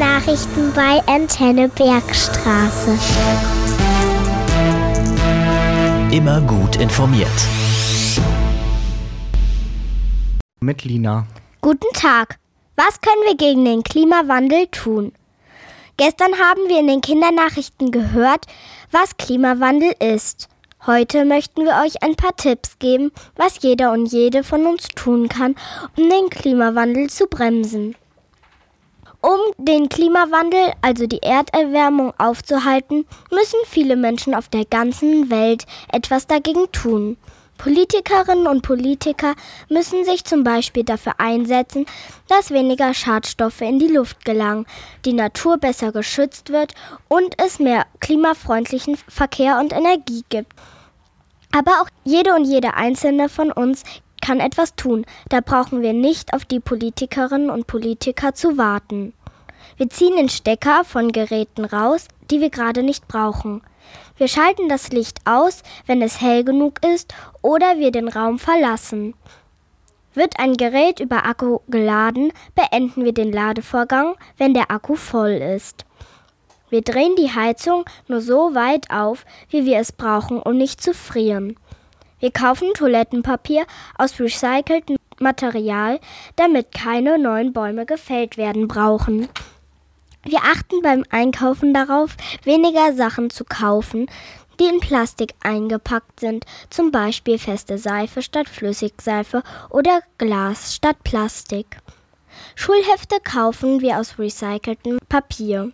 Kindernachrichten bei Antenne Bergstraße. Immer gut informiert. Mit Lina. Guten Tag. Was können wir gegen den Klimawandel tun? Gestern haben wir in den Kindernachrichten gehört, was Klimawandel ist. Heute möchten wir euch ein paar Tipps geben, was jeder und jede von uns tun kann, um den Klimawandel zu bremsen. Um den Klimawandel, also die Erderwärmung, aufzuhalten, müssen viele Menschen auf der ganzen Welt etwas dagegen tun. Politikerinnen und Politiker müssen sich zum Beispiel dafür einsetzen, dass weniger Schadstoffe in die Luft gelangen, die Natur besser geschützt wird und es mehr klimafreundlichen Verkehr und Energie gibt. Aber auch jede und jede einzelne von uns kann etwas tun. Da brauchen wir nicht auf die Politikerinnen und Politiker zu warten. Wir ziehen den Stecker von Geräten raus, die wir gerade nicht brauchen. Wir schalten das Licht aus, wenn es hell genug ist oder wir den Raum verlassen. Wird ein Gerät über Akku geladen, beenden wir den Ladevorgang, wenn der Akku voll ist. Wir drehen die Heizung nur so weit auf, wie wir es brauchen, um nicht zu frieren. Wir kaufen Toilettenpapier aus recyceltem Material, damit keine neuen Bäume gefällt werden brauchen. Wir achten beim Einkaufen darauf, weniger Sachen zu kaufen, die in Plastik eingepackt sind, zum Beispiel feste Seife statt Flüssigseife oder Glas statt Plastik. Schulhefte kaufen wir aus recyceltem Papier.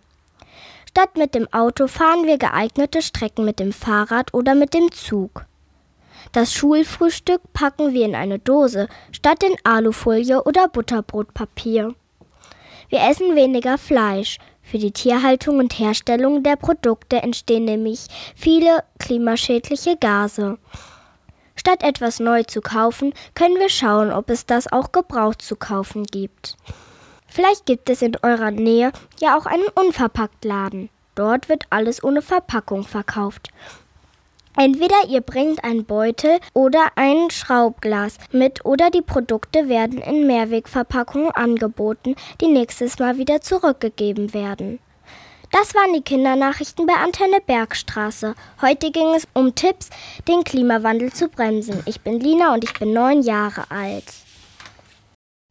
Statt mit dem Auto fahren wir geeignete Strecken mit dem Fahrrad oder mit dem Zug. Das Schulfrühstück packen wir in eine Dose statt in Alufolie oder Butterbrotpapier. Wir essen weniger Fleisch. Für die Tierhaltung und Herstellung der Produkte entstehen nämlich viele klimaschädliche Gase. Statt etwas neu zu kaufen, können wir schauen, ob es das auch gebraucht zu kaufen gibt. Vielleicht gibt es in eurer Nähe ja auch einen Unverpacktladen. Dort wird alles ohne Verpackung verkauft. Entweder ihr bringt einen Beutel oder ein Schraubglas mit oder die Produkte werden in Mehrwegverpackungen angeboten, die nächstes Mal wieder zurückgegeben werden. Das waren die Kindernachrichten bei Antenne Bergstraße. Heute ging es um Tipps, den Klimawandel zu bremsen. Ich bin Lina und ich bin neun Jahre alt.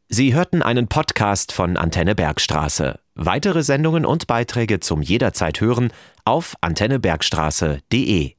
Sie hörten einen Podcast von Antenne Bergstraße. Weitere Sendungen und Beiträge zum jederzeit hören auf antennebergstraße.de.